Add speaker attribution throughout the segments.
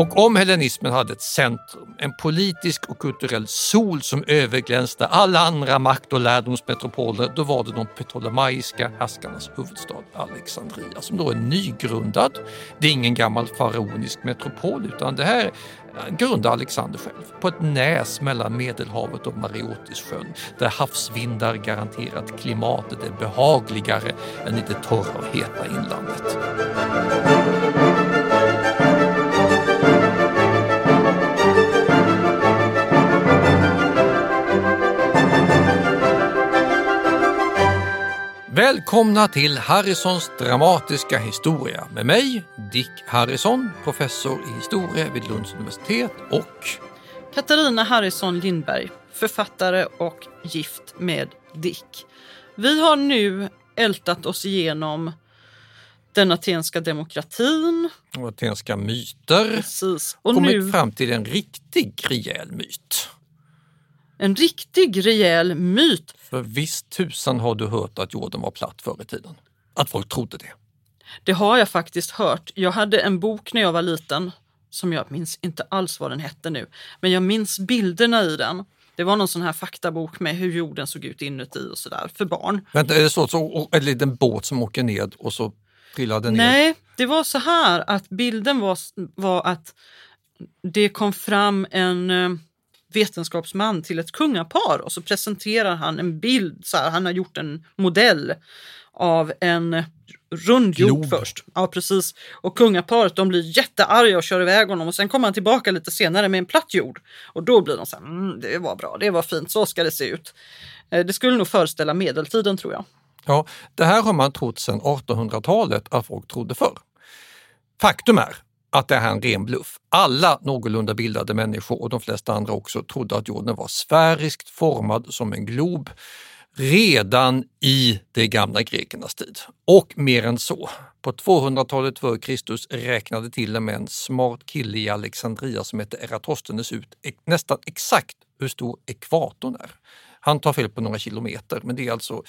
Speaker 1: Och om hellenismen hade ett centrum, en politisk och kulturell sol som överglänste alla andra makt och lärdomsmetropoler, då var det de ptolemaiska härskarnas huvudstad Alexandria som då är nygrundad. Det är ingen gammal faraonisk metropol utan det här grundade Alexander själv på ett näs mellan Medelhavet och Mareotissjön där havsvindar garanterat klimatet är behagligare än i det torra och heta inlandet. Välkomna till Harrisons dramatiska historia med mig, Dick Harrison, professor i historia vid Lunds universitet och
Speaker 2: Katarina Harrison Lindberg, författare och gift med Dick. Vi har nu ältat oss igenom den atenska demokratin.
Speaker 1: Och atenska myter.
Speaker 2: Precis. Och
Speaker 1: kommit
Speaker 2: nu
Speaker 1: fram till en riktig rejäl myt.
Speaker 2: En riktig rejäl myt.
Speaker 1: För visst tusan har du hört att jorden var platt förr i tiden? Att folk trodde det.
Speaker 2: Det har jag faktiskt hört. Jag hade en bok när jag var liten som jag minns inte alls vad den hette nu, men jag minns bilderna i den. Det var någon sån här faktabok med hur jorden såg ut inuti och sådär för barn.
Speaker 1: Vänta, är det så, så en liten båt som åker ned och så trillar den ner?
Speaker 2: Nej, det var så här att bilden var, var att det kom fram en eh, vetenskapsman till ett kungapar och så presenterar han en bild. Så här, han har gjort en modell av en rund jord först. Ja, precis. Och kungaparet de blir jättearga och kör iväg honom och sen kommer han tillbaka lite senare med en platt jord. Och då blir de så här, mm, det var bra, det var fint, så ska det se ut. Eh, Det skulle nog föreställa medeltiden tror jag.
Speaker 1: Ja, det här har man trott sedan 1800-talet att folk trodde förr. Faktum är att det här är en ren bluff. Alla någorlunda bildade människor och de flesta andra också trodde att jorden var sfäriskt formad som en glob redan i de gamla grekernas tid. Och mer än så. På 200-talet före Kristus räknade till och med en smart kille i Alexandria som hette Eratosthenes ut nästan exakt hur stor ekvatorn är. Han tar fel på några kilometer, men det är alltså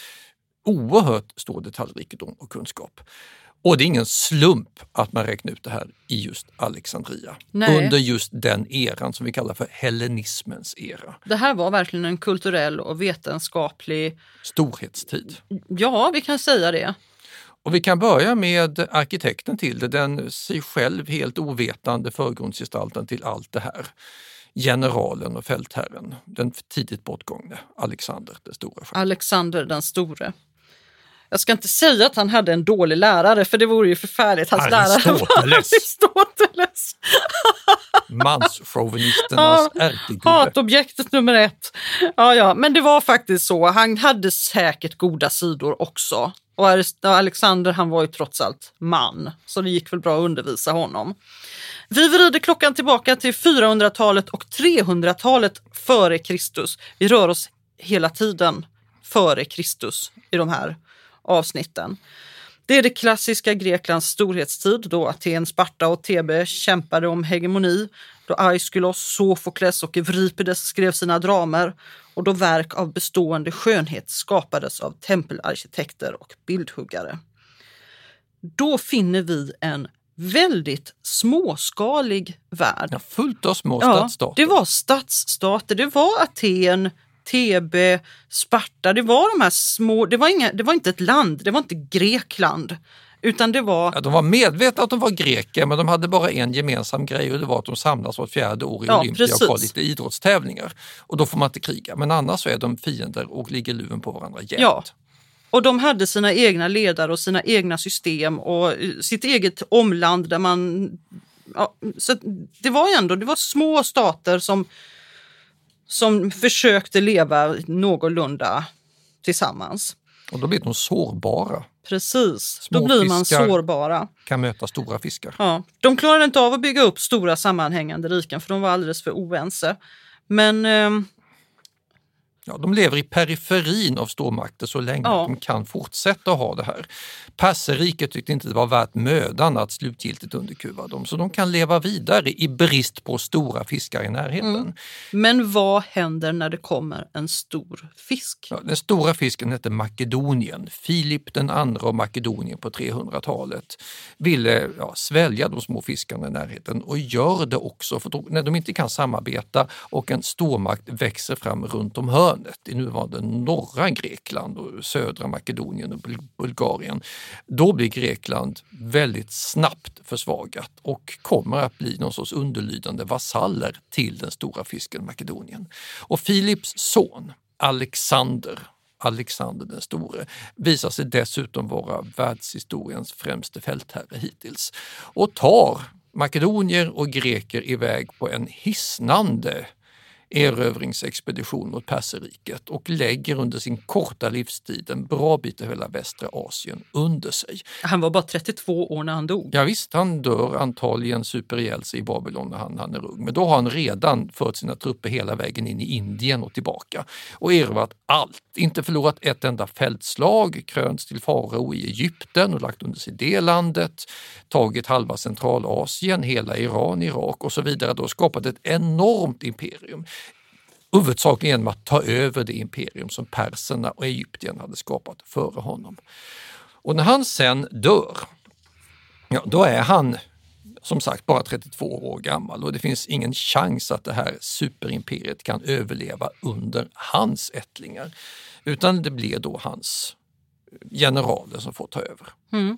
Speaker 1: oerhört stor detaljrikedom och kunskap. Och det är ingen slump att man räknar ut det här i just Alexandria.
Speaker 2: Nej.
Speaker 1: Under just den eran som vi kallar för hellenismens era.
Speaker 2: Det här var verkligen en kulturell och vetenskaplig,
Speaker 1: Storhetstid.
Speaker 2: ja vi kan säga det.
Speaker 1: Och vi kan börja med arkitekten till det, den sig själv helt ovetande förgrundsgestalten till allt det här. Generalen och fältherren, den tidigt bortgångne Alexander den store.
Speaker 2: Alexander den store. Jag ska inte säga att han hade en dålig lärare för det vore ju förfärligt. Hans lärare var
Speaker 1: Aristoteles. Manschauvinisternas
Speaker 2: Ja,
Speaker 1: ärkegubbe.
Speaker 2: Hatobjektet nummer ett. Ja, ja, men det var faktiskt så. Han hade säkert goda sidor också. Och Alexander han var ju trots allt man, så det gick väl bra att undervisa honom. Vi vrider klockan tillbaka till 400-talet och 300-talet före Kristus. Vi rör oss hela tiden före Kristus i de här avsnitten. Det är det klassiska Greklands storhetstid då Aten, Sparta och Thebe kämpade om hegemoni. Då Aeschylos, Sofokles och Euripides skrev sina dramer och då verk av bestående skönhet skapades av tempelarkitekter och bildhuggare. Då finner vi en väldigt småskalig värld.
Speaker 1: Ja, fullt av små
Speaker 2: Ja,
Speaker 1: stadsstater.
Speaker 2: det var stadsstater. Det var Aten, Thebe, Sparta. Det var de här små. Det var, inga, det var inte ett land. Det var inte Grekland. Utan det var...
Speaker 1: Ja, de var medvetna att de var greker men de hade bara en gemensam grej och det var att de samlas vart fjärde år i
Speaker 2: Ja,
Speaker 1: Olympia och har
Speaker 2: precis.
Speaker 1: lite idrottstävlingar. Och då får man inte kriga men annars så är de fiender och ligger luven på varandra jämt.
Speaker 2: Ja. Och de hade sina egna ledare och sina egna system och eh, sitt eget omland där man... Ja, så det var ändå det var små stater som, som försökte leva någorlunda tillsammans.
Speaker 1: Och då blir de sårbara
Speaker 2: Precis,
Speaker 1: Små
Speaker 2: då blir man sårbara.
Speaker 1: Kan möta stora fiskar.
Speaker 2: Ja. De klarade inte av att bygga upp stora sammanhängande riken för de var alldeles för oense. Men ehm,
Speaker 1: Ja, de lever i periferin av stormakter så länge
Speaker 2: Ja.
Speaker 1: de kan fortsätta ha det här. Perserriket tyckte inte det var värt mödan att slutgiltigt underkuva dem så de kan leva vidare i brist på stora fiskar i närheten.
Speaker 2: Mm. Men vad händer när det kommer en stor fisk?
Speaker 1: Ja, den stora fisken hette Makedonien. Filip den andra av Makedonien på 300-talet ville ja, svälja de små fiskarna i närheten och gör det också för när de inte kan samarbeta och en stormakt växer fram runt om hörnet i nuvarande norra Grekland och södra Makedonien och Bulgarien. Då blir Grekland väldigt snabbt försvagat och kommer att bli någon sorts underlydande vasaller till den stora fisken Makedonien. Och Filips son Alexander Alexander den store visar sig dessutom vara världshistoriens främste fältherre hittills och tar makedonier och greker iväg på en hisnande erövringsexpedition mot Perserriket och lägger under sin korta livstid en bra bit av hela västra Asien under sig.
Speaker 2: Han var bara 32 år när han dog.
Speaker 1: Ja, visst, han dör antagligen super ihjäl sig i Babylon när han, han är ung, men då har han redan fört sina trupper hela vägen in i Indien och tillbaka och erövrat allt. Inte förlorat ett enda fältslag, krönts till farao i Egypten och lagt under sig det landet, tagit halva Centralasien, hela Iran, Irak och så vidare. Då skapat ett enormt imperium. Huvudsakligen genom att ta över det imperium som perserna och egyptierna hade skapat före honom. Och när han sen dör, ja, då är han som sagt bara 32 år gammal och det finns ingen chans att det här superimperiet kan överleva under hans ättlingar. Utan det blir då hans generaler som får ta över.
Speaker 2: Mm.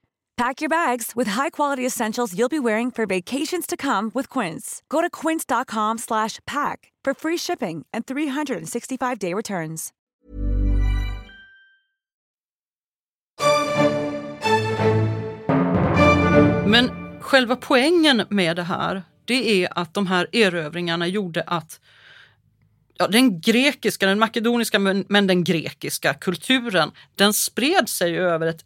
Speaker 3: Pack your bags with high-quality essentials you'll be wearing for vacations to come with Quince. Go to quince.com slash pack for free shipping and 365-day returns.
Speaker 2: Men själva poängen med det här, det är att de här erövringarna gjorde att ja, den grekiska, den makedoniska, men, men den grekiska kulturen, den spred sig över ett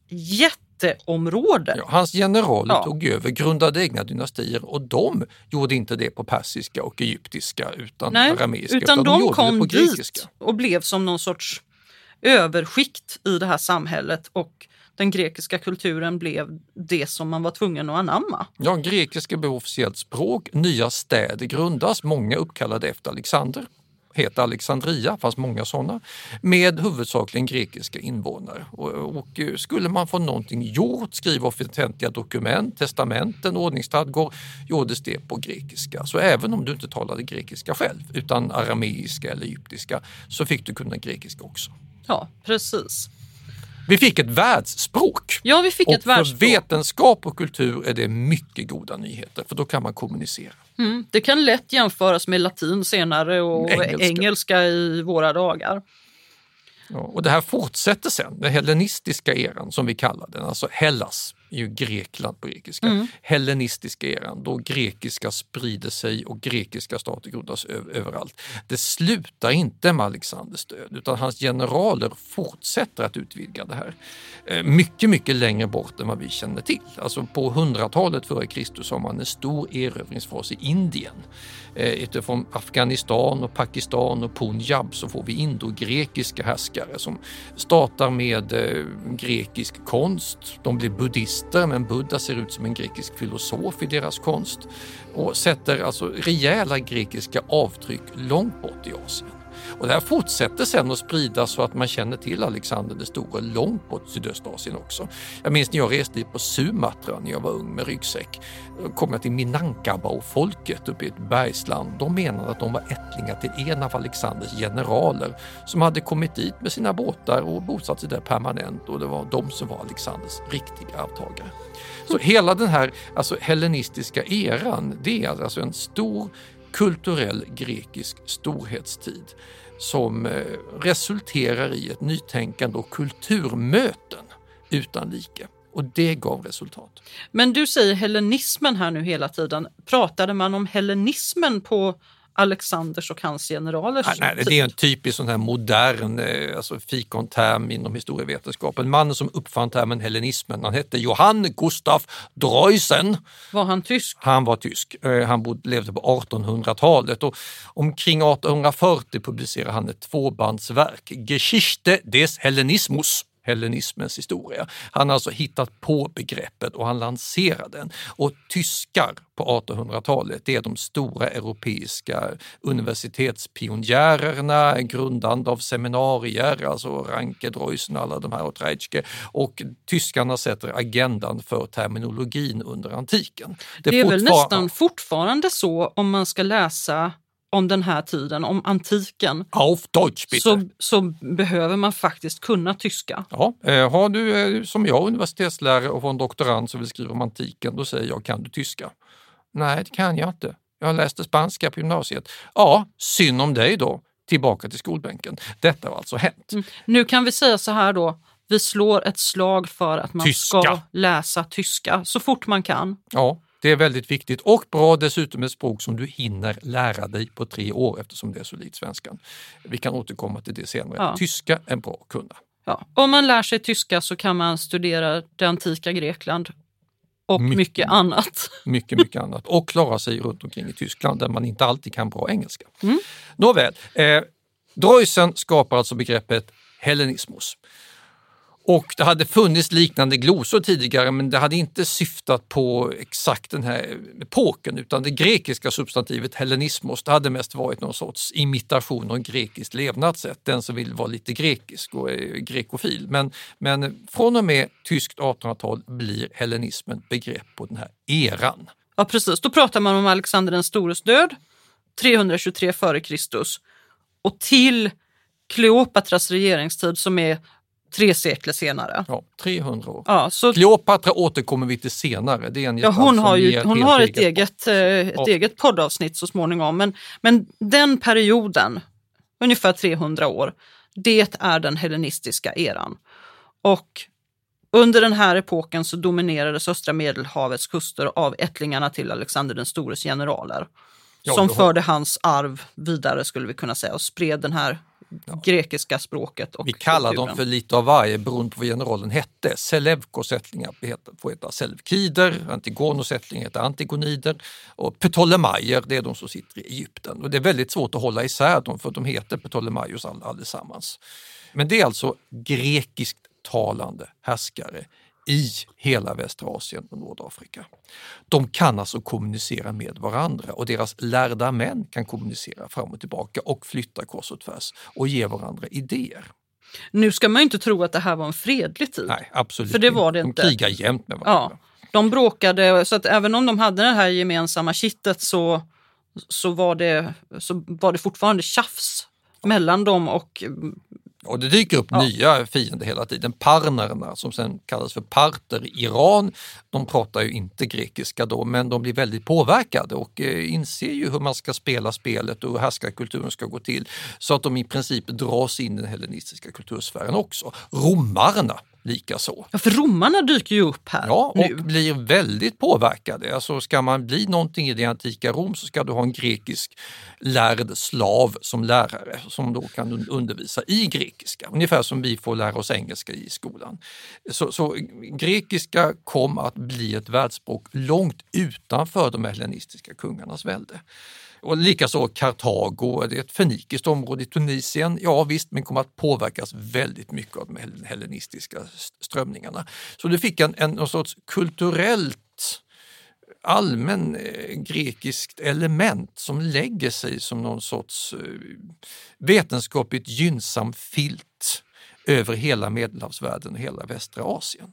Speaker 2: jätteområde.
Speaker 1: Ja, hans generaler
Speaker 2: Ja.
Speaker 1: tog över, grundade egna dynastier och de gjorde inte det på persiska och egyptiska utan
Speaker 2: Nej,
Speaker 1: arameiska.
Speaker 2: utan
Speaker 1: de
Speaker 2: de
Speaker 1: gjorde
Speaker 2: kom dit
Speaker 1: grekiska.
Speaker 2: och blev som någon sorts överskikt i det här samhället och den grekiska kulturen blev det som man var tvungen att anamma.
Speaker 1: Ja, grekiska blev officiellt språk, nya städer grundas, många uppkallade efter Alexander, heter Alexandria, fanns många sådana, med huvudsakligen grekiska invånare. Och, och eh, skulle man få någonting gjort, skriva offentliga dokument, testamenten, ordningsstadgor, gjordes det på grekiska. Så även om du inte talade grekiska själv, utan arameiska eller egyptiska, så fick du kunna grekiska också.
Speaker 2: Ja, precis.
Speaker 1: Vi fick ett världsspråk.
Speaker 2: Ja, vi fick
Speaker 1: och
Speaker 2: ett
Speaker 1: för
Speaker 2: världsspråk.
Speaker 1: vetenskap och kultur är det mycket goda nyheter, för då kan man kommunicera.
Speaker 2: Mm, det kan lätt jämföras med latin senare och
Speaker 1: Engelska.
Speaker 2: engelska, i våra dagar.
Speaker 1: Ja, och det här fortsätter sen, den hellenistiska eran som vi kallar den, alltså Hellas är ju Grekland på grekiska.
Speaker 2: Mm.
Speaker 1: Hellenistiska eran, då grekiska sprider sig och grekiska stater grundas överallt. Det slutar inte med Alexanders död utan hans generaler fortsätter att utvidga det här. Eh, Mycket, mycket längre bort än vad vi känner till. Alltså på 100-talet före Kristus har man en stor erövringsfas i Indien. Eh, Utifrån Afghanistan och Pakistan och Punjab så får vi indogrekiska härskare som startar med eh, grekisk konst. De blir buddhister men Buddha ser ut som en grekisk filosof i deras konst och sätter alltså rejäla grekiska avtryck långt bort i Asien. Och det här fortsätter sen att spridas så att man känner till Alexander den store långt bort i Sydöstasien också. Jag minns när jag reste på Sumatra när jag var ung med ryggsäck. Då kom jag till Minangkabau-folket uppe i ett bergsland. De menade att de var ättlingar till en av Alexanders generaler som hade kommit dit med sina båtar och bosatt sig där permanent och det var de som var Alexanders riktiga arvtagare. Så hela den här alltså, hellenistiska eran, det är alltså en stor kulturell grekisk storhetstid som eh, resulterar i ett nytänkande och kulturmöten utan like. Och det gav resultat.
Speaker 2: Men du säger hellenismen här nu hela tiden. Pratade man om hellenismen på Alexanders och hans generalers
Speaker 1: Nej, nej, det är en typisk sån här modern eh, alltså fikonterm inom historievetenskapen. Mannen som uppfann termen hellenismen, han hette Johann Gustaf Droysen.
Speaker 2: Var han tysk?
Speaker 1: Han var tysk. Eh, Han bod, levde på 1800-talet och omkring 1840 publicerade han ett tvåbandsverk, Geschichte des Hellenismus hellenismens historia. Han har alltså hittat på begreppet och han lanserade den. Och tyskar på 1800-talet, det är de stora europeiska universitetspionjärerna, grundande av seminarier, alltså Ranke, Dreusen, alla de här och Treitschke. Och tyskarna sätter agendan för terminologin under antiken.
Speaker 2: Det är väl nästan fortfarande så om man ska läsa om den här tiden, om antiken,
Speaker 1: Auf Deutsch bitte.
Speaker 2: så, så behöver man faktiskt kunna tyska.
Speaker 1: Ja, eh, har du eh, som jag universitetslärare och en doktorand som vill skriva om antiken, då säger jag kan du tyska? Nej, det kan jag inte. Jag läste spanska på gymnasiet. Ja, synd om dig då. Tillbaka till skolbänken. Detta har alltså hänt.
Speaker 2: Nu kan vi säga så här då, vi slår ett slag för att man
Speaker 1: Tyska.
Speaker 2: ska läsa tyska så fort man kan.
Speaker 1: Ja, det är väldigt viktigt och bra dessutom ett språk som du hinner lära dig på tre år eftersom det är så likt svenskan. Vi kan återkomma till det senare.
Speaker 2: Ja.
Speaker 1: Tyska är bra att kunna.
Speaker 2: Ja. Om man lär sig tyska så kan man studera det antika Grekland och
Speaker 1: Mycket.
Speaker 2: mycket, annat.
Speaker 1: mycket, mycket annat och klara sig runt omkring i Tyskland där man inte alltid kan bra engelska.
Speaker 2: Mm.
Speaker 1: Nåväl, eh, Dreusen skapar alltså begreppet hellenismus. Och det hade funnits liknande glosor tidigare men det hade inte syftat på exakt den här epoken utan det grekiska substantivet hellenismos det hade mest varit någon sorts imitation av grekiskt levnadssätt, den som vill vara lite grekisk och eh, grekofil. Men, men från och med tyskt 1800-tal blir hellenismen ett begrepp på den här eran.
Speaker 2: Ja, precis. Då pratar man om Alexander den stores död, 323 f.Kr. Och till Kleopatras regeringstid som är tre sekler senare.
Speaker 1: Ja, 300 år.
Speaker 2: Ja, så,
Speaker 1: Kleopatra återkommer vi till senare. Det är en
Speaker 2: ja, hon
Speaker 1: som
Speaker 2: har, ju, hon har ett, eget, eh, ett
Speaker 1: Ja.
Speaker 2: eget poddavsnitt så småningom, men, men den perioden, ungefär 300 år, det är den hellenistiska eran. Och under den här epoken så dominerades östra medelhavets kuster av ättlingarna till Alexander den stores generaler.
Speaker 1: Ja,
Speaker 2: som förde hans arv vidare skulle vi kunna säga och spred den här grekiska språket. Och
Speaker 1: Vi kallar dem
Speaker 2: kulturen.
Speaker 1: för lite av varje beroende på vad generalen hette. Selevkos ättlingar heter- får heta Selevkider, Antigonos ättlingar heter Antigonider och Ptolemaier, det är de som sitter i Egypten. Och det är väldigt svårt att hålla isär dem för de heter Ptolemaios all, allesammans. Men det är alltså grekiskt talande härskare i hela västra Asien och Nordafrika. De kan alltså kommunicera med varandra och deras lärda män kan kommunicera fram och tillbaka och flytta kors och tvärs och ge varandra idéer.
Speaker 2: Nu ska man ju inte tro att det här var en fredlig tid.
Speaker 1: Nej, absolut
Speaker 2: För det var det
Speaker 1: De
Speaker 2: inte.
Speaker 1: krigar jämt med varandra.
Speaker 2: Ja, de bråkade, så att även om de hade det här gemensamma kittet så, så, var, det, så var det fortfarande tjafs mellan dem och
Speaker 1: Och det dyker upp
Speaker 2: Ja.
Speaker 1: nya fiender hela tiden. Parnerna som sen kallas för parter Iran. De pratar ju inte grekiska då men de blir väldigt påverkade och eh, inser ju hur man ska spela spelet och hur härskarkulturen ska gå till. Så att de i princip dras in i den hellenistiska kultursfären också. Romarna likaså.
Speaker 2: Ja, för romarna dyker ju upp här
Speaker 1: Ja, och
Speaker 2: nu.
Speaker 1: blir väldigt påverkade. Alltså ska man bli någonting i det antika Rom så ska du ha en grekisk lärd slav som lärare som då kan un- undervisa i grekiska. Ungefär som vi får lära oss engelska i skolan. Så, så grekiska kom att bli ett världsspråk långt utanför de hellenistiska kungarnas välde. Och likaså Kartago, det är ett fenikiskt område i Tunisien. Ja visst, men kommer att påverkas väldigt mycket av de hellenistiska strömningarna. Så du fick en, en någon sorts kulturellt allmän eh, grekiskt element som lägger sig som någon sorts eh, vetenskapligt gynnsam filt över hela Medelhavsvärlden och hela västra Asien.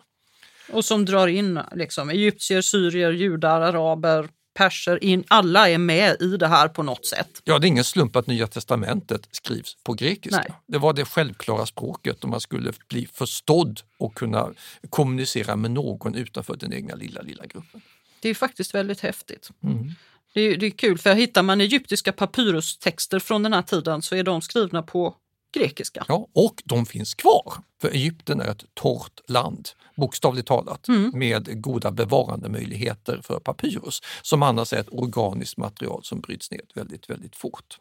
Speaker 2: Och som drar in liksom, egyptier, syrier, judar, araber, perser in. Alla är med i det här på något sätt.
Speaker 1: Ja, det är ingen slump att Nya testamentet skrivs på grekiska.
Speaker 2: Nej.
Speaker 1: Det var det självklara språket om man skulle bli förstådd och kunna kommunicera med någon utanför den egna lilla, lilla gruppen.
Speaker 2: Det är faktiskt väldigt häftigt.
Speaker 1: Mm.
Speaker 2: Det är, det är kul för hittar man egyptiska papyrustexter från den här tiden så är de skrivna på grekiska.
Speaker 1: Ja, och de finns kvar, för Egypten är ett torrt land, bokstavligt talat, med goda bevarandemöjligheter för papyrus, som annars är ett organiskt material som bryts ned väldigt, väldigt fort.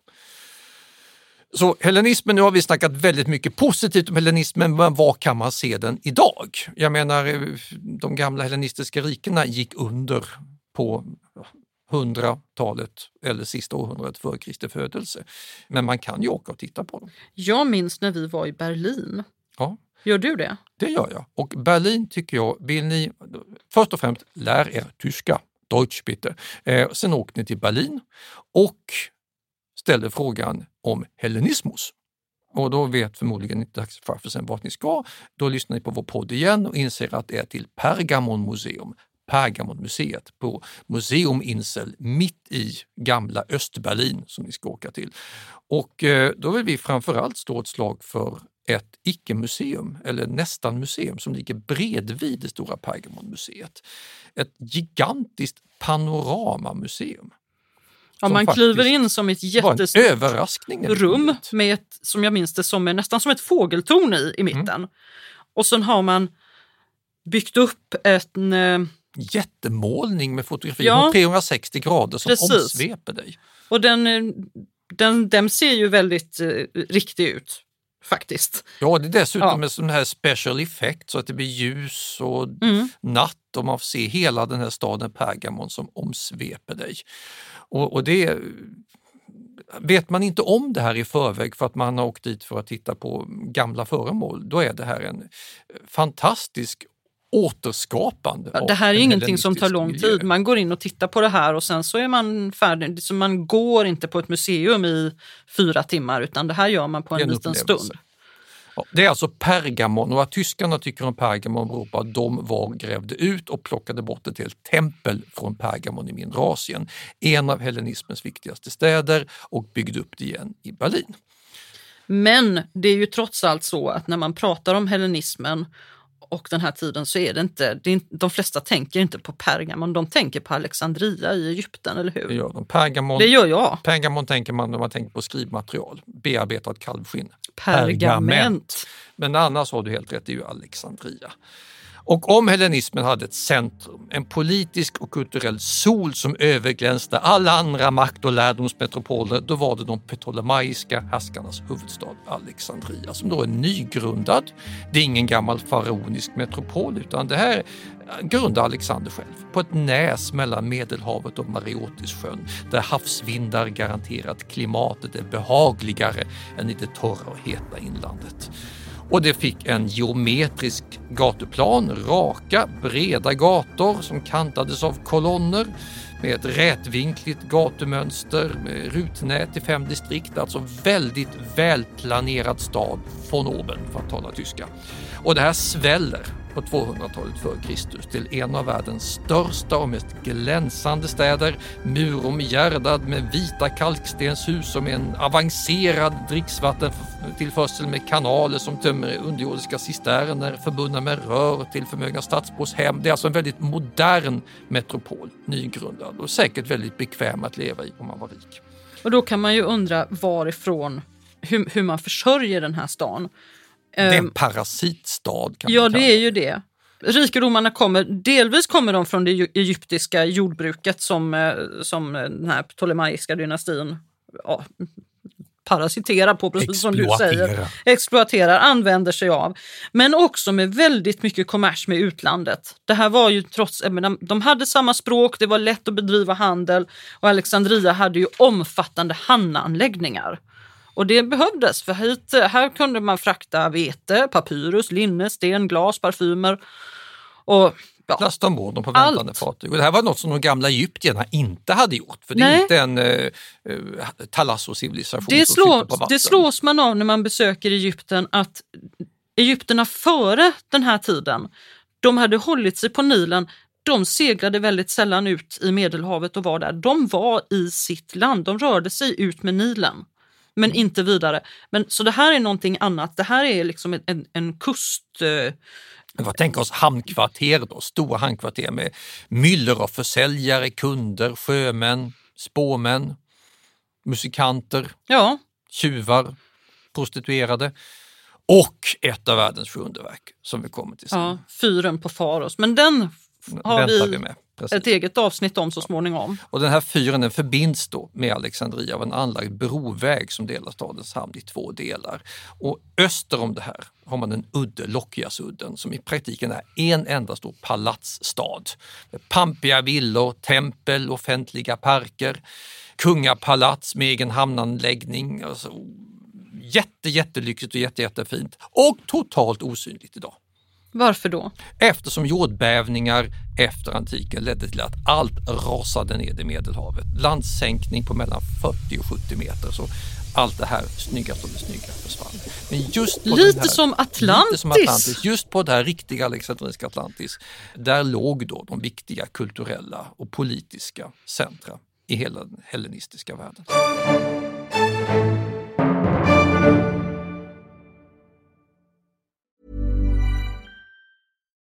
Speaker 1: Så hellenismen, nu har vi snackat väldigt mycket positivt om hellenismen, men var kan man se den idag? Jag menar, eh, de gamla hellenistiska rikena gick under på 100-talet eller sista århundradet före Kristi födelse. Men man kan ju åka och titta på dem.
Speaker 2: Jag minns när vi var i Berlin.
Speaker 1: Ja.
Speaker 2: Gör du det?
Speaker 1: Det gör jag. Och Berlin tycker jag, vill ni först och främst lär er tyska, Deutsch bitte. Eh, sen åker ni till Berlin och ställer frågan om hellenismus. Och då vet förmodligen inte taxichauffören vart ni ska. Då lyssnar ni på vår podd igen och inser att det är till Pergamon museum. Pergamonmuseet på Museum Insel mitt i gamla Östberlin som ni ska åka till. Och eh, då vill vi framförallt stå ett slag för ett icke-museum, eller nästan museum, som ligger bredvid det stora Pergamonmuseet. Ett gigantiskt panoramamuseum.
Speaker 2: Ja, man kliver in som ett jättestort rum med ett, som jag minns det, som är nästan som ett fågeltorn i, i mitten.
Speaker 1: Mm.
Speaker 2: Och sen har man byggt upp en...
Speaker 1: Jättemålning med fotografier
Speaker 2: Ja.
Speaker 1: på 360 grader som
Speaker 2: Precis.
Speaker 1: omsveper dig.
Speaker 2: Och den, eh, den, den ser ju väldigt eh, riktig ut, faktiskt.
Speaker 1: Ja, det är dessutom
Speaker 2: Ja.
Speaker 1: med sån här special effect så att det blir ljus och
Speaker 2: Mm.
Speaker 1: natt och man får se hela den här staden Pergamon som omsveper dig. Och, och det Vet man inte om det här i förväg för att man har åkt dit för att titta på gamla föremål, då är det här en fantastisk återskapande.
Speaker 2: Ja, det här är
Speaker 1: en
Speaker 2: ingenting som tar lång
Speaker 1: miljö.
Speaker 2: tid. Man går in och tittar på det här och sen så är man färdig. Så man går inte på ett museum i fyra timmar utan det här gör man på en,
Speaker 1: en
Speaker 2: liten stund.
Speaker 1: Ja, det är alltså Pergamon och vad tyskarna tycker om Pergamon beror på att de var grävde ut och plockade bort ett helt tempel från Pergamon i mindre Asien. En av hellenismens viktigaste städer och byggde upp det igen i Berlin.
Speaker 2: Men det är ju trots allt så att när man pratar om hellenismen och den här tiden så är det inte, det är, de flesta tänker inte på Pergamon, de tänker på Alexandria i Egypten, eller hur?
Speaker 1: Det gör de. Pergamon,
Speaker 2: Det gör jag.
Speaker 1: Pergamon tänker man när man tänker på skrivmaterial, bearbetat kalvskinn.
Speaker 2: Pergament.
Speaker 1: Men annars har du helt rätt, det är ju Alexandria. Och om hellenismen hade ett centrum, en politisk och kulturell sol som överglänste alla andra makt och lärdomsmetropoler, då var det de ptolemaiska härskarnas huvudstad Alexandria som då är nygrundad. Det är ingen gammal faraonisk metropol utan det här grundade Alexander själv på ett näs mellan Medelhavet och Mareotissjön där havsvindar garanterat klimatet är behagligare än i det torra och heta inlandet. Och det fick en geometrisk gatuplan, raka, breda gator som kantades av kolonner med ett rätvinkligt gatumönster med rutnät i fem distrikt. Alltså väldigt välplanerad stad von oben för att tala tyska. Och det här sväller på 200-talet f.Kr. Till en av världens största och mest glänsande städer. Muromgärdad med vita kalkstenshus och med en avancerad dricksvattentillförsel med kanaler som tömmer underjordiska cisterner förbundna med rör till förmögna stadsbors hem. Det är alltså en väldigt modern metropol, nygrundad och säkert väldigt bekväm att leva i om man var rik.
Speaker 2: Och då kan man ju undra varifrån, hur, hur man försörjer den här stan.
Speaker 1: Det är en
Speaker 2: Ehm,
Speaker 1: parasitstad. Kan
Speaker 2: Ja,
Speaker 1: man
Speaker 2: det är ju det. Rikedomarna kommer, delvis kommer de från det egyptiska jordbruket som, eh, som den här ptolemaiska dynastin ja, parasiterar på, precis som du säger.
Speaker 1: Exploatera.
Speaker 2: Exploaterar, använder sig av. Men också med väldigt mycket kommers med utlandet. Det här var ju trots, menar, de hade samma språk, det var lätt att bedriva handel och Alexandria hade ju omfattande hamnanläggningar. Och det behövdes, för hit, här kunde man frakta vete, papyrus, linne, sten, glas, parfymer. Och ja,
Speaker 1: lasta ombord dem på
Speaker 2: Allt.
Speaker 1: väntande fartyg. Och det här var något som de gamla egyptierna inte hade gjort, för det är
Speaker 2: Nej.
Speaker 1: inte en eh, eh, Thalasso-civilisation
Speaker 2: det, slår, det slås man av när man besöker Egypten att Egypterna före den här tiden, de hade hållit sig på Nilen. De seglade väldigt sällan ut i Medelhavet och var där. De var i sitt land, de rörde sig ut med Nilen. Men
Speaker 1: Mm.
Speaker 2: inte vidare. Men, så det här är någonting annat. Det här är liksom en, en, en kust... Eh,
Speaker 1: får tänka oss hamnkvarter då, stora hamnkvarter med myller av försäljare, kunder, sjömän, spåmän, musikanter,
Speaker 2: ja,
Speaker 1: tjuvar, prostituerade och ett av världens sju underverk som vi kommer till sen.
Speaker 2: ja, fyren på Faros. Men den har
Speaker 1: Väntar
Speaker 2: vi,
Speaker 1: vi med. Precis.
Speaker 2: ett eget avsnitt om så småningom.
Speaker 1: Och den här fyren den förbinds då med Alexandria av en anlagd broväg som delar stadens hamn i två delar. Och öster om det här har man en udde, Lockiasudden, som i praktiken är en enda stor palatsstad. Med pampiga villor, tempel, offentliga parker, kungapalats med egen hamnanläggning. Alltså, jätte, jättelyxigt och jätte, jättefint och totalt osynligt idag.
Speaker 2: Varför då?
Speaker 1: Eftersom jordbävningar efter antiken ledde till att allt rasade ned i Medelhavet. Landsänkning på mellan 40 och 70 meter. Så allt det här snyggaste av det snygga försvann. Men just på
Speaker 2: Lite
Speaker 1: här,
Speaker 2: som Atlantis.
Speaker 1: Lite som Atlantis. Just på det här riktiga alexandrinska Atlantis. Där låg då de viktiga kulturella och politiska centra i hela den hellenistiska världen.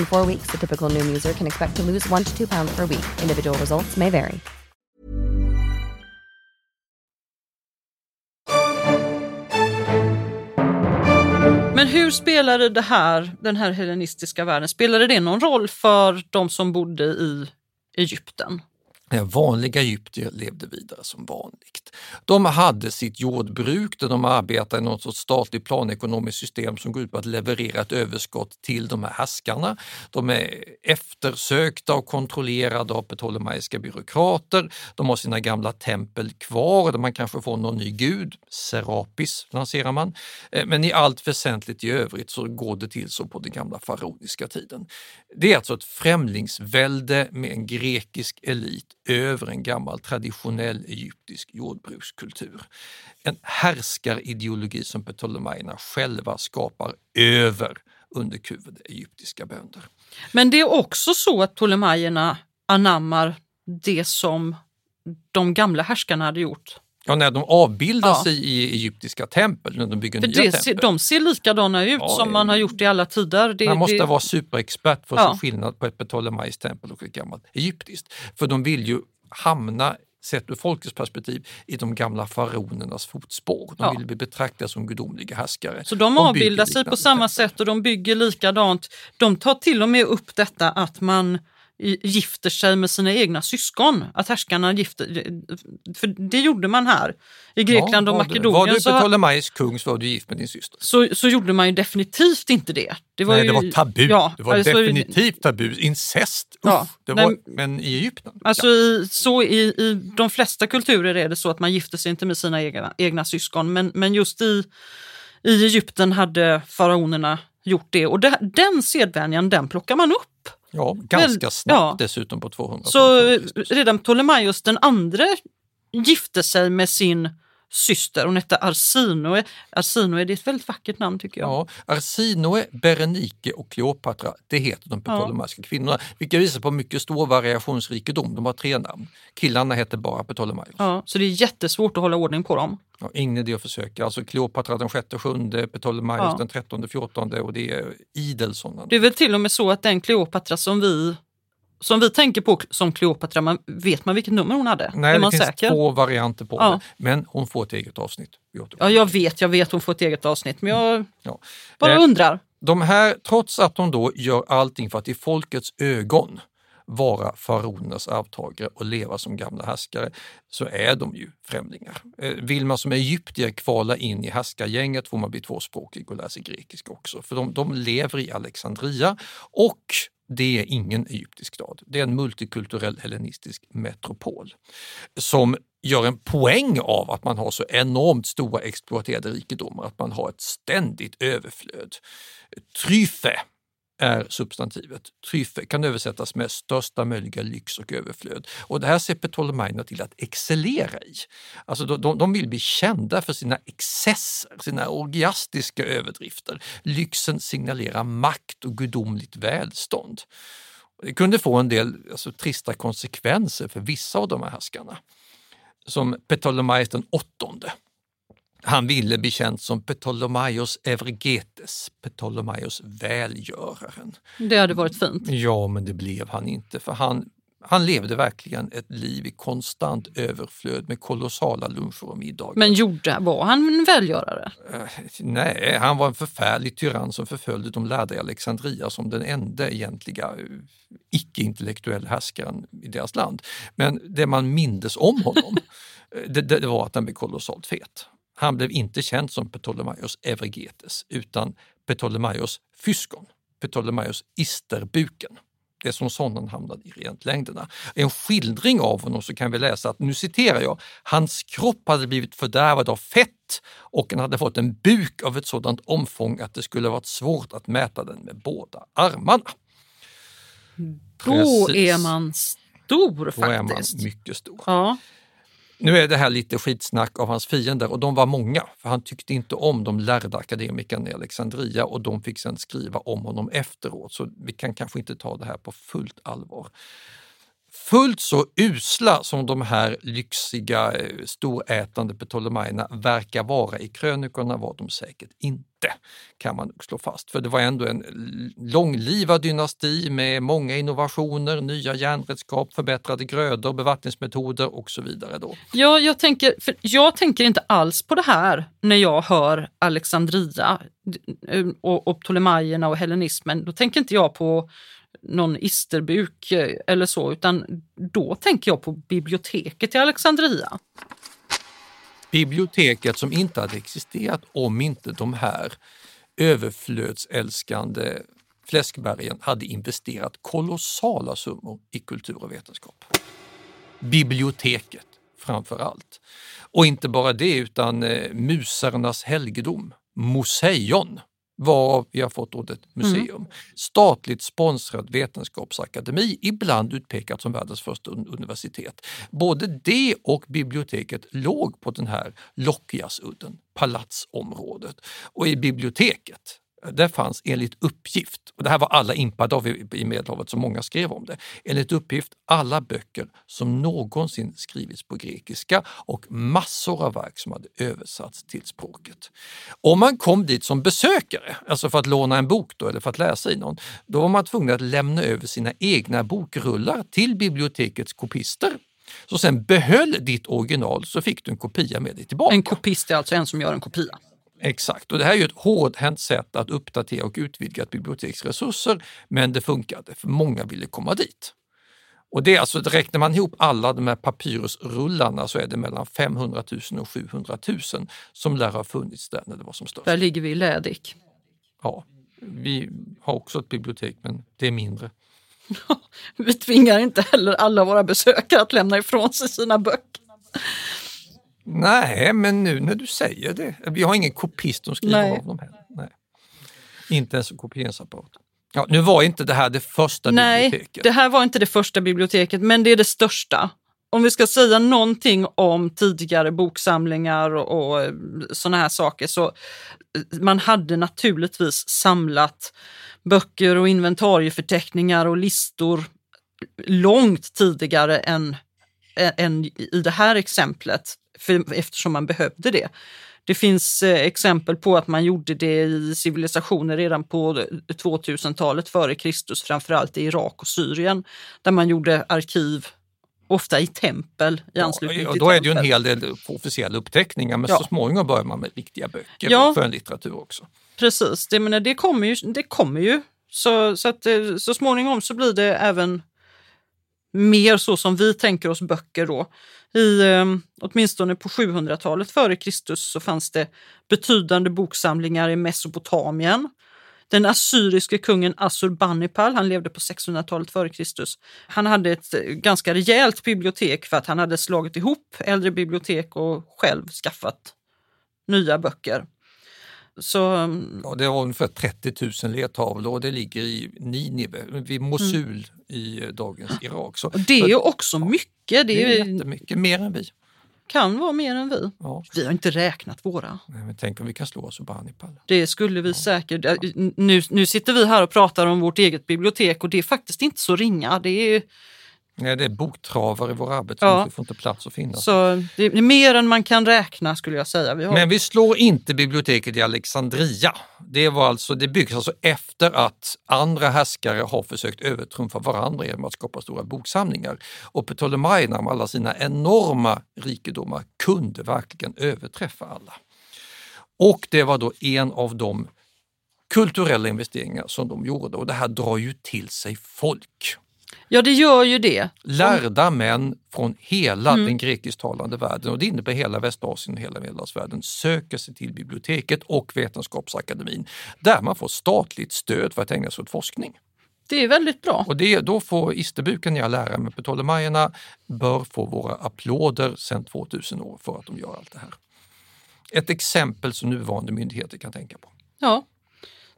Speaker 4: In four weeks, the typical new user can expect to lose one to two pounds per week. Individual results may vary.
Speaker 2: Men hur spelade det här, den här hellenistiska världen, spelade det någon roll för de som bodde i Egypten?
Speaker 1: Vanliga egyptier levde vidare som vanligt. De hade sitt jordbruk där de arbetade i något sorts statligt planekonomiskt system som går ut på att leverera ett överskott till de här härskarna. De är eftersökta och kontrollerade av ptolemaiska byråkrater. De har sina gamla tempel kvar där man kanske får någon ny gud, Serapis lanserar man. Eh, men i allt väsentligt i övrigt så går det till så på den gamla faraoniska tiden. Det är alltså ett främlingsvälde med en grekisk elit över en gammal traditionell egyptisk jordbrukskultur. En härskarideologi som Ptolemaierna själva skapar över underkuvade egyptiska bönder.
Speaker 2: Men det är också så att Ptolemaierna anammar det som de gamla härskarna hade gjort.
Speaker 1: Ja, när de avbildar
Speaker 2: Ja.
Speaker 1: sig i egyptiska tempel, när de bygger
Speaker 2: För
Speaker 1: nya
Speaker 2: det,
Speaker 1: tempel.
Speaker 2: de ser likadana ut
Speaker 1: Ja,
Speaker 2: som man har gjort i alla tider. Det,
Speaker 1: Man måste
Speaker 2: det,
Speaker 1: vara superexpert för att
Speaker 2: Ja.
Speaker 1: se skillnad på ett Ptolemaios tempel och ett gammalt egyptiskt. För de vill ju hamna, sett ur folkets perspektiv, i de gamla faraonernas fotspår. De
Speaker 2: Ja.
Speaker 1: vill bli betraktade som gudomliga härskare.
Speaker 2: Så de
Speaker 1: och
Speaker 2: avbildar sig på samma sätt och de bygger likadant. De tar till och med upp detta att man gifter sig med sina egna syskon. Att härskarna gifter För det gjorde man här. I Grekland
Speaker 1: Ja,
Speaker 2: och Makedonien
Speaker 1: Var du Ptolemaios kung så var du gift med din syster.
Speaker 2: så, så gjorde man ju definitivt inte det. Det var,
Speaker 1: Nej,
Speaker 2: ju,
Speaker 1: det var tabu.
Speaker 2: Ja,
Speaker 1: det var
Speaker 2: alltså,
Speaker 1: definitivt tabu. Incest, Uff,
Speaker 2: Ja,
Speaker 1: det
Speaker 2: nej,
Speaker 1: var, men i Egypten.
Speaker 2: Alltså i, så i, I de flesta kulturer är det så att man gifter sig inte med sina egna, egna syskon. Men, men just i, i Egypten hade faraonerna gjort det. Och det, den sedvänjan den plockar man upp.
Speaker 1: Ja, ganska
Speaker 2: Väl-
Speaker 1: snabbt
Speaker 2: ja.
Speaker 1: dessutom på 200
Speaker 2: Så eh, redan Ptolemaios den andre gifte sig med sin syster. Hon hette Arsinoe. Arsinoe det är ett väldigt vackert namn tycker jag.
Speaker 1: Ja, Arsinoe, Berenike och Kleopatra, det heter de ptolemaiska kvinnorna, vilka visar på mycket stor variationsrikedom. De har tre namn. Killarna heter bara Ptolemaios.
Speaker 2: Ja, så det är jättesvårt att hålla ordning på dem.
Speaker 1: Ja, ingen idé att försöka. Alltså Kleopatra den sjätte sjunde, Ptolemaios
Speaker 2: Ja.
Speaker 1: den trettonde fjortonde och det är idel sådana.
Speaker 2: Det är väl till och med så att den Kleopatra som vi som vi tänker på som Kleopatra, man, vet man vilket nummer hon hade?
Speaker 1: Nej,
Speaker 2: är
Speaker 1: det
Speaker 2: man
Speaker 1: finns
Speaker 2: säker?
Speaker 1: två varianter på
Speaker 2: Ja.
Speaker 1: det. Men hon får ett eget avsnitt.
Speaker 2: Ja, jag vet, jag vet hon får ett eget avsnitt, men jag
Speaker 1: Ja.
Speaker 2: bara
Speaker 1: Eh,
Speaker 2: undrar.
Speaker 1: De här, trots att de då gör allting för att i folkets ögon vara faraonernas arvtagare och leva som gamla härskare, så är de ju främlingar. Eh, Vill man som egyptier kvala in i härskargänget får man bli tvåspråkig och lära sig grekiska också. För de, de lever i Alexandria och det är ingen egyptisk stad. Det är en multikulturell hellenistisk metropol som gör en poäng av att man har så enormt stora exploaterade rikedomar, att man har ett ständigt överflöd. Tryfe är substantivet. tryffe, kan översättas med största möjliga lyx och överflöd. Och det här ser Ptolemaina till att excellera i. Alltså de, de, de vill bli kända för sina excesser, sina orgiastiska överdrifter. Lyxen signalerar makt och gudomligt välstånd. Det kunde få en del alltså, trista konsekvenser för vissa av de här härskarna. Som Ptolemaios den åttonde. Han ville bli känd som Ptolemaios Evregetes, Ptolemaios välgöraren.
Speaker 2: Det hade varit fint.
Speaker 1: Ja, men det blev han inte för han, han levde verkligen ett liv i konstant överflöd med kolossala luncher och middagar.
Speaker 2: Men gjorde, var han en välgörare?
Speaker 1: Eh, Nej, han var en förfärlig tyrann som förföljde de lärda i Alexandria som den enda egentliga eh, icke-intellektuella härskaren i deras land. Men det man mindes om honom, eh, det, det var att han blev kolossalt fet. Han blev inte känd som Ptolemaios Evregetes utan Ptolemaios Fyskon, Ptolemaios Isterbuken. Det är som sån han hamnade i rent längderna. En skildring av honom så kan vi läsa att, nu citerar jag, hans kropp hade blivit fördärvad av fett och han hade fått en buk av ett sådant omfång att det skulle varit svårt att mäta den med båda armarna.
Speaker 2: Då
Speaker 1: Precis.
Speaker 2: är man stor
Speaker 1: Då är man
Speaker 2: faktiskt.
Speaker 1: mycket stor.
Speaker 2: Ja.
Speaker 1: Nu är det här lite skitsnack av hans fiender och de var många, för han tyckte inte om de lärda akademikerna i Alexandria och de fick sedan skriva om honom efteråt, så vi kan kanske inte ta det här på fullt allvar. Fullt så usla som de här lyxiga, eh, storätande Ptolemaierna verkar vara i krönikorna var de säkert inte, kan man nog slå fast. För det var ändå en långlivad dynasti med många innovationer, nya järnredskap, förbättrade grödor, bevattningsmetoder och så vidare. Då.
Speaker 2: Ja, jag tänker, för jag tänker inte alls på det här när jag hör Alexandria eh, och, och Ptolemaierna och hellenismen. Då tänker inte jag på någon isterbuk eh, eller så, utan då tänker jag på biblioteket i Alexandria.
Speaker 1: Biblioteket som inte hade existerat om inte de här överflödsälskande fläskbergen hade investerat kolossala summor i kultur och vetenskap. Biblioteket framför allt. Och inte bara det utan eh, musarnas helgedom, Museion, varav vi har fått ordet museum. Statligt sponsrad vetenskapsakademi, ibland utpekat som världens första un- universitet. Både det och biblioteket låg på den här Lockiasudden, palatsområdet. Och i biblioteket där fanns enligt uppgift, och det här var alla impade av i Medelhavet, så många skrev om det, enligt uppgift alla böcker som någonsin skrivits på grekiska och massor av verk som hade översatts till språket. Om man kom dit som besökare, alltså för att låna en bok då, eller för att läsa i någon, då var man tvungen att lämna över sina egna bokrullar till bibliotekets kopister. Så sen behöll ditt original så fick du en kopia med dig tillbaka.
Speaker 2: En kopist är alltså en som gör en kopia.
Speaker 1: Exakt, och det här är ju ett hårdhänt sätt att uppdatera och utvidga ett biblioteks resurser, men det funkade för många ville komma dit. Och det är alltså, räknar man ihop alla de här papyrusrullarna så är det mellan 500 000 och 700 000 som lär ha funnits där när det var som störst.
Speaker 2: Där ligger vi i Lädik.
Speaker 1: Ja, vi har också ett bibliotek men det är mindre.
Speaker 2: Vi tvingar inte heller alla våra besökare att lämna ifrån sig sina böcker.
Speaker 1: Nej, men nu när du säger det. Vi har ingen kopist som skriver
Speaker 2: Nej.
Speaker 1: av dem heller. Nej. Inte ens en kopieringsapparat. Ja, nu var inte det här det första
Speaker 2: Nej,
Speaker 1: biblioteket.
Speaker 2: det här var inte det första biblioteket, men det är det största. Om vi ska säga någonting om tidigare boksamlingar och, och sådana här saker så eh, man hade naturligtvis samlat böcker och inventarieförteckningar och listor långt tidigare än, än i det här exemplet, för, eftersom man behövde det. Det finns eh, exempel på att man gjorde det i civilisationer redan på 2000-talet före Kristus, framförallt i Irak och Syrien, där man gjorde arkiv ofta i tempel i anslutning
Speaker 1: Ja,
Speaker 2: till
Speaker 1: då är det ju en hel del officiella uppteckningar men
Speaker 2: Ja.
Speaker 1: så småningom börjar man med riktiga böcker
Speaker 2: Ja.
Speaker 1: och skönlitteratur också.
Speaker 2: Precis, det, menar, det kommer ju. Det kommer ju. Så, så, att, eh, så småningom så blir det även mer så som vi tänker oss böcker då. I, eh, åtminstone på 700-talet före Kristus så fanns det betydande boksamlingar i Mesopotamien. Den assyriske kungen Assurbanipal, han levde på 600-talet före Kristus. Han hade ett eh, ganska rejält bibliotek för att han hade slagit ihop äldre bibliotek och själv skaffat nya böcker. Så mm,
Speaker 1: Ja, det var ungefär 30 000 ledtavlor och det ligger i Ninive, vid Mosul i eh, dagens Irak. Så,
Speaker 2: Och det är
Speaker 1: så
Speaker 2: ju också mycket. Det,
Speaker 1: det är
Speaker 2: är,
Speaker 1: jättemycket, mer än vi.
Speaker 2: kan vara mer än vi.
Speaker 1: Ja.
Speaker 2: Vi har inte räknat våra.
Speaker 1: Nej, men tänk om vi kan slå oss Banipal.
Speaker 2: Det skulle vi säkert. äh, Nu, nu sitter vi här och pratar om vårt eget bibliotek och det är faktiskt inte så ringa. Det är,
Speaker 1: Nej, det är boktravare i vår arbetsrum,
Speaker 2: Ja.
Speaker 1: vi får inte plats att finnas.
Speaker 2: så det är mer än man kan räkna skulle jag säga. Vi har,
Speaker 1: Men vi slår inte biblioteket i Alexandria. Det, var alltså, det byggs alltså efter att andra härskare har försökt övertrumfa varandra genom att skapa stora boksamlingar. Och Ptolemaikerna med alla sina enorma rikedomar kunde verkligen överträffa alla. Och det var då en av de kulturella investeringar som de gjorde och det här drar ju till sig folk.
Speaker 2: Ja, det gör ju det.
Speaker 1: Lärda män från hela
Speaker 2: Mm.
Speaker 1: den grekisktalande världen och det innebär hela Västasien och hela Medelhavsvärlden söker sig till biblioteket och Vetenskapsakademin där man får statligt stöd för att ägna sig åt forskning.
Speaker 2: Det är väldigt bra.
Speaker 1: Och det, då får isterbuken jag lära mig, Ptolemaierna bör få våra applåder sedan 2000 år för att de gör allt det här. Ett exempel som nuvarande myndigheter kan tänka på.
Speaker 2: Ja.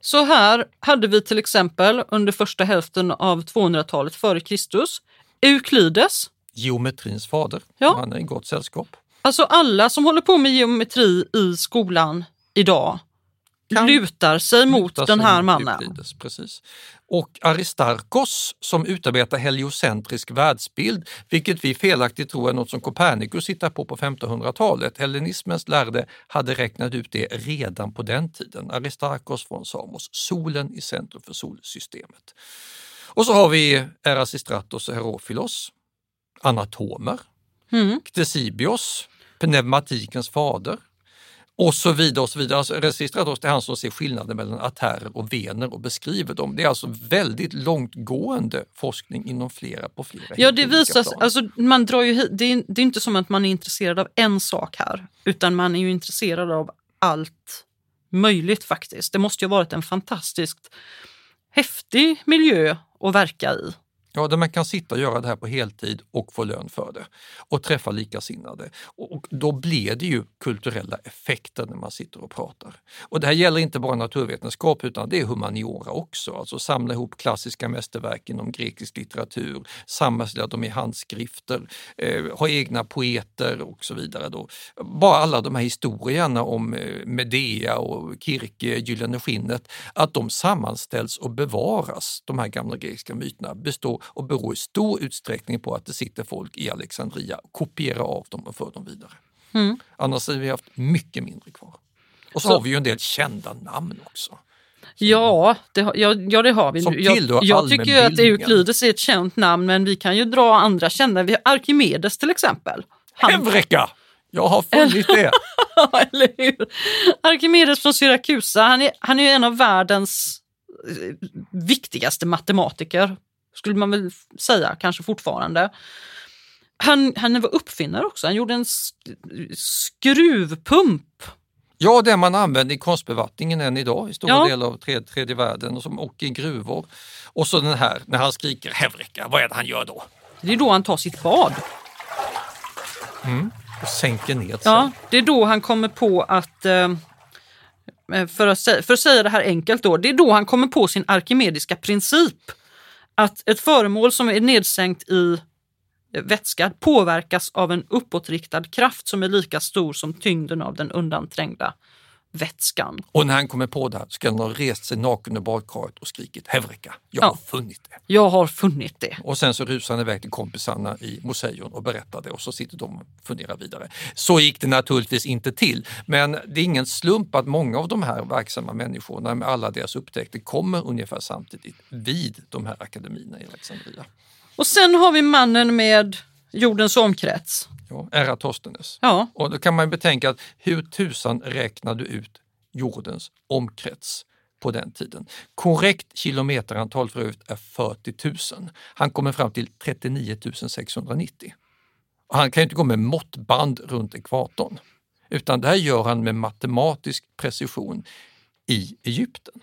Speaker 2: Så här hade vi till exempel under första hälften av 200-talet före Kristus Euklides.
Speaker 1: Geometrins fader,
Speaker 2: Ja.
Speaker 1: han är i gott sällskap.
Speaker 2: Alltså alla som håller på med geometri i skolan idag
Speaker 1: Kan
Speaker 2: lutar sig mot
Speaker 1: luta
Speaker 2: den här mannen.
Speaker 1: Euklides, precis. Och Aristarkos som utarbetar heliocentrisk världsbild, vilket vi felaktigt tror är något som Copernicus hittar på på 1500-talet. Hellenismens lärde hade räknat ut det redan på den tiden. Aristarkos från Samos, solen i centrum för solsystemet. Och så har vi Erasistratos och Herofilos, anatomer,
Speaker 2: Mm.
Speaker 1: Ctesibios, pneumatikens fader och så vidare. och så vidare. Alltså, Erasistratos det är han som ser skillnaden mellan artärer och vener och beskriver dem. Det är alltså väldigt långtgående forskning inom flera på flera
Speaker 2: Ja, det visar
Speaker 1: plan.
Speaker 2: alltså man drar ju hit, det, är, det är inte som att man är intresserad av en sak här, utan man är ju intresserad av allt möjligt faktiskt. Det måste ju ha varit en fantastiskt häftig miljö att verka i.
Speaker 1: Ja, där man kan sitta och göra det här på heltid och få lön för det och träffa likasinnade. Och då blir det ju kulturella effekter när man sitter och pratar. Och det här gäller inte bara naturvetenskap utan det är humaniora också, alltså samla ihop klassiska mästerverk inom grekisk litteratur, sammanställa dem i handskrifter, eh, ha egna poeter och så vidare. Då. Bara alla de här historierna om eh, Medea och Kirke, Gyllene skinnet, att de sammanställs och bevaras, de här gamla grekiska myterna, består och beror i stor utsträckning på att det sitter folk i Alexandria och kopierar av dem och för dem vidare.
Speaker 2: Mm.
Speaker 1: Annars hade vi haft mycket mindre kvar. Och så,
Speaker 2: Så-
Speaker 1: har vi ju en del kända namn också.
Speaker 2: Ja, det, ja, ja, det har vi.
Speaker 1: Som
Speaker 2: jag jag tycker att. Euklides är ett känt namn, men vi kan ju dra andra kända. Vi har Arkimedes till exempel.
Speaker 1: Hevreka! Jag har funnit det!
Speaker 2: Eller hur? Arkimedes från Syrakusa, han är, han är en av världens eh, viktigaste matematiker, skulle man väl säga, kanske fortfarande. Han, han var uppfinnare också, han gjorde en sk- skruvpump.
Speaker 1: Ja, det man använder i konstbevattningen än idag i stora
Speaker 2: Ja.
Speaker 1: delar av tredje, tredje världen och, som, och i gruvor. Och så den här, när han skriker Hevreka, vad är det han gör då?
Speaker 2: Det är då han tar sitt bad.
Speaker 1: Och sänker ner sig.
Speaker 2: Ja, det är då han kommer på att, eh, för att, för att säga det här enkelt då, det är då han kommer på sin arkimediska princip. Att ett föremål som är nedsänkt i vätska påverkas av en uppåtriktad kraft som är lika stor som tyngden av den undanträngda vätskan.
Speaker 1: Och när han kommer på det ska han ha rest sig naken i badkaret och skrikit Hevreka, jag
Speaker 2: Ja.
Speaker 1: har funnit det.
Speaker 2: Jag har funnit det.
Speaker 1: Och sen så rusar han iväg till kompisarna i Museion och berättar det och så sitter de och funderar vidare. Så gick det naturligtvis inte till, men det är ingen slump att många av de här verksamma människorna med alla deras upptäckter kommer ungefär samtidigt vid de här akademierna i Alexandria.
Speaker 2: Och sen har vi mannen med jordens omkrets.
Speaker 1: Ja, Eratosthenes.
Speaker 2: Ja,
Speaker 1: Och då kan man betänka att hur tusan räknar du ut jordens omkrets på den tiden? Korrekt kilometerantal för övrigt är 40 000. Han kommer fram till 39 690. Och han kan ju inte gå med måttband runt ekvatorn, utan det här gör han med matematisk precision i Egypten.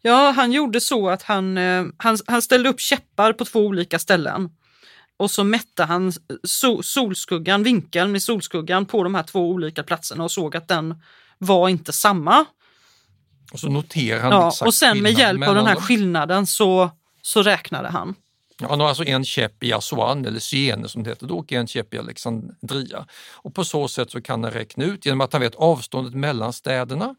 Speaker 2: Ja, han gjorde så att han, eh, han, han ställde upp käppar på två olika ställen. Och så mätte han so, solskuggan, vinkeln med solskuggan på de här två olika platserna och såg att den var inte samma.
Speaker 1: Och så noterar han
Speaker 2: Ja,
Speaker 1: exakt
Speaker 2: och sen med hjälp av den här skillnaden så, så räknade han.
Speaker 1: Ja, Han har alltså en käpp i Aswan, eller Syene som det heter då, och en käpp i Alexandria. Och på så sätt så kan han räkna ut, genom att han vet avståndet mellan städerna,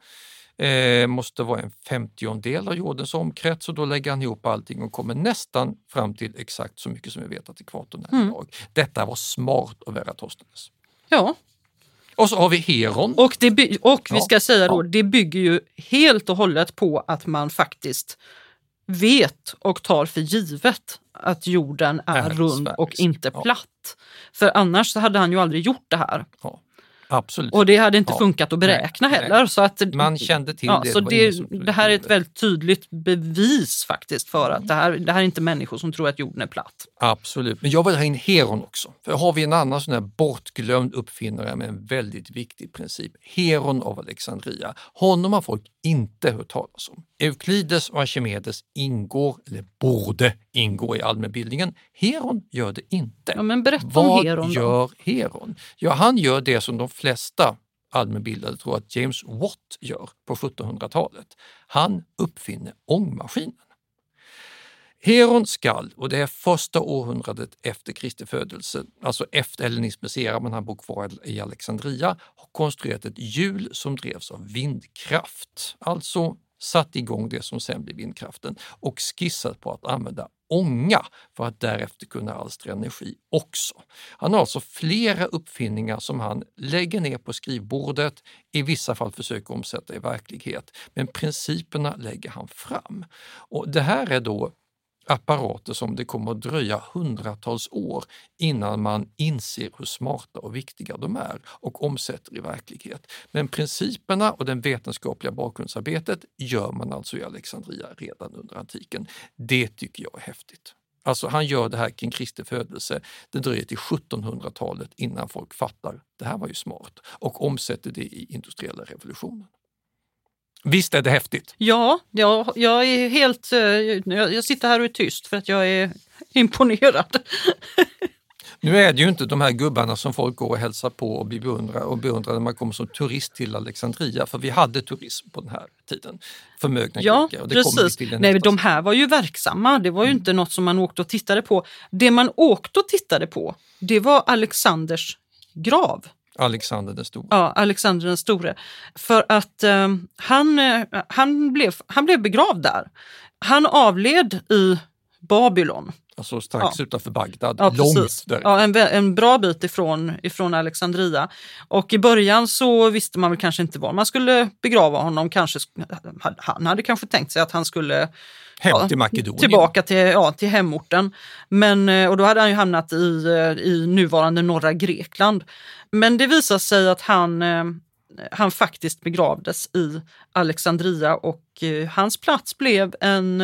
Speaker 1: eh, måste vara en femtiondel av jordens omkrets och då lägger han ihop allting och kommer nästan fram till exakt så mycket som vi vet att ekvatorn är
Speaker 2: Mm.
Speaker 1: idag. Detta var smart av Eratosthenes.
Speaker 2: Ja,
Speaker 1: Och så har vi Heron.
Speaker 2: och, det och vi
Speaker 1: Ja,
Speaker 2: ska säga då,
Speaker 1: ja.
Speaker 2: det bygger ju helt och hållet på att man faktiskt vet och tar för givet att jorden är,
Speaker 1: Är
Speaker 2: rund och
Speaker 1: sfärisk,
Speaker 2: inte
Speaker 1: ja.
Speaker 2: platt. För annars hade han ju aldrig gjort det här.
Speaker 1: Ja, absolut.
Speaker 2: Och det hade inte
Speaker 1: Ja.
Speaker 2: funkat att beräkna
Speaker 1: Nej,
Speaker 2: heller. Så att,
Speaker 1: Man kände till
Speaker 2: ja,
Speaker 1: det.
Speaker 2: Så
Speaker 1: det
Speaker 2: det, här är ett väldigt tydligt bevis faktiskt för att det här, det här är inte människor som tror att jorden är platt.
Speaker 1: Absolut, men jag vill ha in Heron också. För har vi en annan sån här bortglömd uppfinnare med en väldigt viktig princip. Heron av Alexandria. Honom har folk inte hört talas om. Euklides och Archimedes ingår, eller borde ingå i allmänbildningen. Heron gör det inte.
Speaker 2: Ja, men berätta
Speaker 1: Vad
Speaker 2: om Heron då.
Speaker 1: gör Heron? Ja, han gör det som de flesta allmänbildade tror att James Watt gör på 1700-talet. Han uppfinner ångmaskinen. Heron skall, och det är första århundradet efter Kristi födelse, alltså efter hellenismens era, men han bor kvar i Alexandria, har konstruerat ett hjul som drevs av vindkraft. Alltså satt igång det som sen blir vindkraften och skissat på att använda ånga för att därefter kunna alstra energi också. Han har alltså flera uppfinningar som han lägger ner på skrivbordet, i vissa fall försöker omsätta i verklighet, men principerna lägger han fram. Och Det här är då apparater som det kommer att dröja hundratals år innan man inser hur smarta och viktiga de är och omsätter i verklighet. Men principerna och det vetenskapliga bakgrundsarbetet gör man alltså i Alexandria redan under antiken. Det tycker jag är häftigt. Alltså han gör det här kring Kristi födelse. Det dröjer till 1700-talet innan folk fattar det här var ju smart och omsätter det i industriella revolutionen. Visst är det häftigt?
Speaker 2: Ja, jag, jag är helt... eh, Jag, sitter här och är tyst för att jag är imponerad.
Speaker 1: Nu är det ju inte de här gubbarna som folk går och hälsar på och beundrar och beundrar när man kommer som turist till Alexandria, för vi hade turism på den här tiden. Förmögna
Speaker 2: Ja,
Speaker 1: vi
Speaker 2: precis. Nej,
Speaker 1: nästa
Speaker 2: de här var ju verksamma. Det var ju inte något som man åkte och tittade på. Det man åkte och tittade på, det var Alexanders grav.
Speaker 1: Alexander den store.
Speaker 2: Ja, Alexander den store. För att eh, han, eh, han, blev, han blev begravd där. Han avled i Babylon.
Speaker 1: Alltså strax
Speaker 2: Ja.
Speaker 1: utanför Bagdad,
Speaker 2: Ja,
Speaker 1: långt där.
Speaker 2: Ja, en, en bra bit ifrån, ifrån Alexandria. Och i början så visste man väl kanske inte var man skulle begrava honom. Kanske, sk- han hade kanske tänkt sig att han skulle
Speaker 1: Hem till Makedonien.
Speaker 2: Tillbaka till, ja, till hemorten. Men, eh, och då hade han ju hamnat i, eh, i nuvarande norra Grekland. Men det visade sig att han, eh, han faktiskt begravdes i Alexandria och hans plats blev en...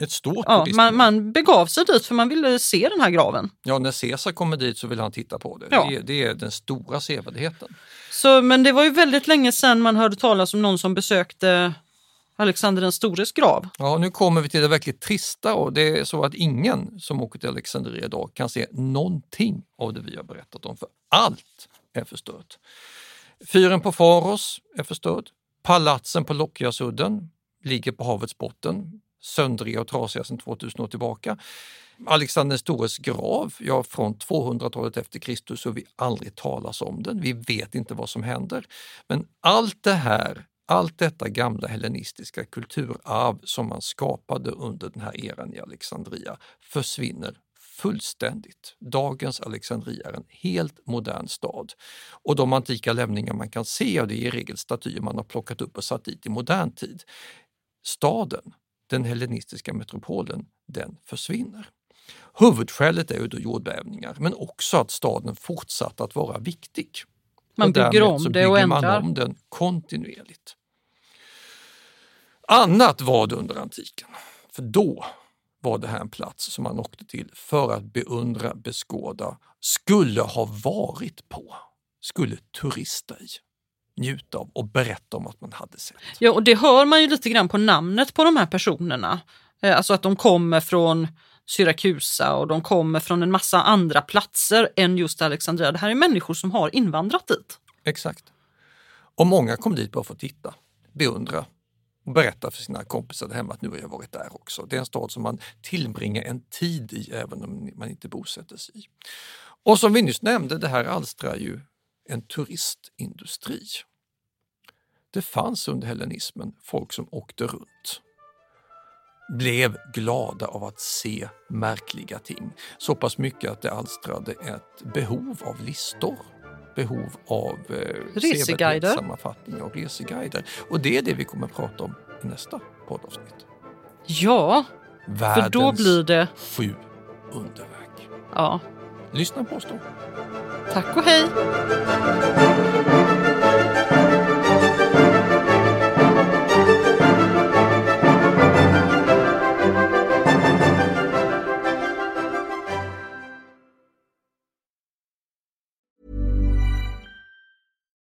Speaker 1: Ett stort
Speaker 2: Ja, man, man begav sig dit för man ville se den här graven.
Speaker 1: Ja, när Caesar kommer dit så vill han titta på det.
Speaker 2: Ja.
Speaker 1: Det, det är den stora sevärdheten.
Speaker 2: Så, men det var ju väldigt länge sedan man hörde talas om någon som besökte Alexander den stores grav.
Speaker 1: Ja, nu kommer vi till det verkligt trista och det är så att ingen som åker till Alexandria idag kan se någonting av det vi har berättat om, för allt är förstört. Fyren på Faros är förstörd. Palatsen på Lockiasudden ligger på havets botten, söndriga och trasiga sedan 2000 år tillbaka. Alexander den stores grav, ja från 200-talet efter Kristus så vi aldrig talas om den. Vi vet inte vad som händer. Men allt det här, allt detta gamla hellenistiska kulturarv som man skapade under den här eran i Alexandria försvinner fullständigt. Dagens Alexandria är en helt modern stad. Och de antika lämningar man kan se, det är i regel statyer man har plockat upp och satt dit i modern tid. Staden, den hellenistiska metropolen, den försvinner. Huvudskälet är ju då jordbävningar, men också att staden fortsatte att vara viktig.
Speaker 2: Man bygger om
Speaker 1: så
Speaker 2: det och
Speaker 1: bygger man
Speaker 2: ändrar.
Speaker 1: om den kontinuerligt. Annat var det under antiken, för då var det här en plats som man åkte till för att beundra, beskåda, skulle ha varit på, skulle turista i, njuta av och berätta om att man hade sett.
Speaker 2: Ja, och det hör man ju lite grann på namnet på de här personerna. Eh, Alltså att de kommer från Syrakusa och de kommer från en massa andra platser än just Alexandria. Det här är människor som har invandrat dit.
Speaker 1: Exakt. Och många kom dit bara för att titta, beundra och berätta för sina kompisar där hemma att nu har jag varit där också. Det är en stad som man tillbringar en tid i även om man inte bosätter sig i. Och som vi nyss nämnde, det här alstrar ju en turistindustri. Det fanns under hellenismen folk som åkte runt blev glada av att se märkliga ting. Så pass mycket att det alstrade ett behov av listor. Behov av eh,
Speaker 2: Reseguider.
Speaker 1: sammanfattningar och reseguider. Och det är det vi kommer att prata om i nästa poddavsnitt.
Speaker 2: Ja,
Speaker 1: Världens
Speaker 2: för då blir det...
Speaker 1: sju underverk.
Speaker 2: Ja,
Speaker 1: Lyssna på oss då.
Speaker 2: tack och hej!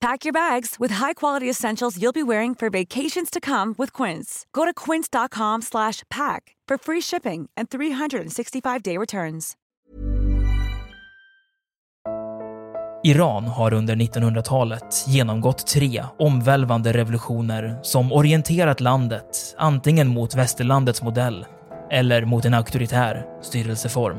Speaker 3: Pack your bags with high-quality essentials you'll be wearing for vacations to come with Quince. Go to quince.com slash pack for free shipping and 365-day returns.
Speaker 5: Iran har under 1900-talet genomgått tre omvälvande revolutioner som orienterat landet antingen mot västerlandets modell eller mot en auktoritär styrelseform.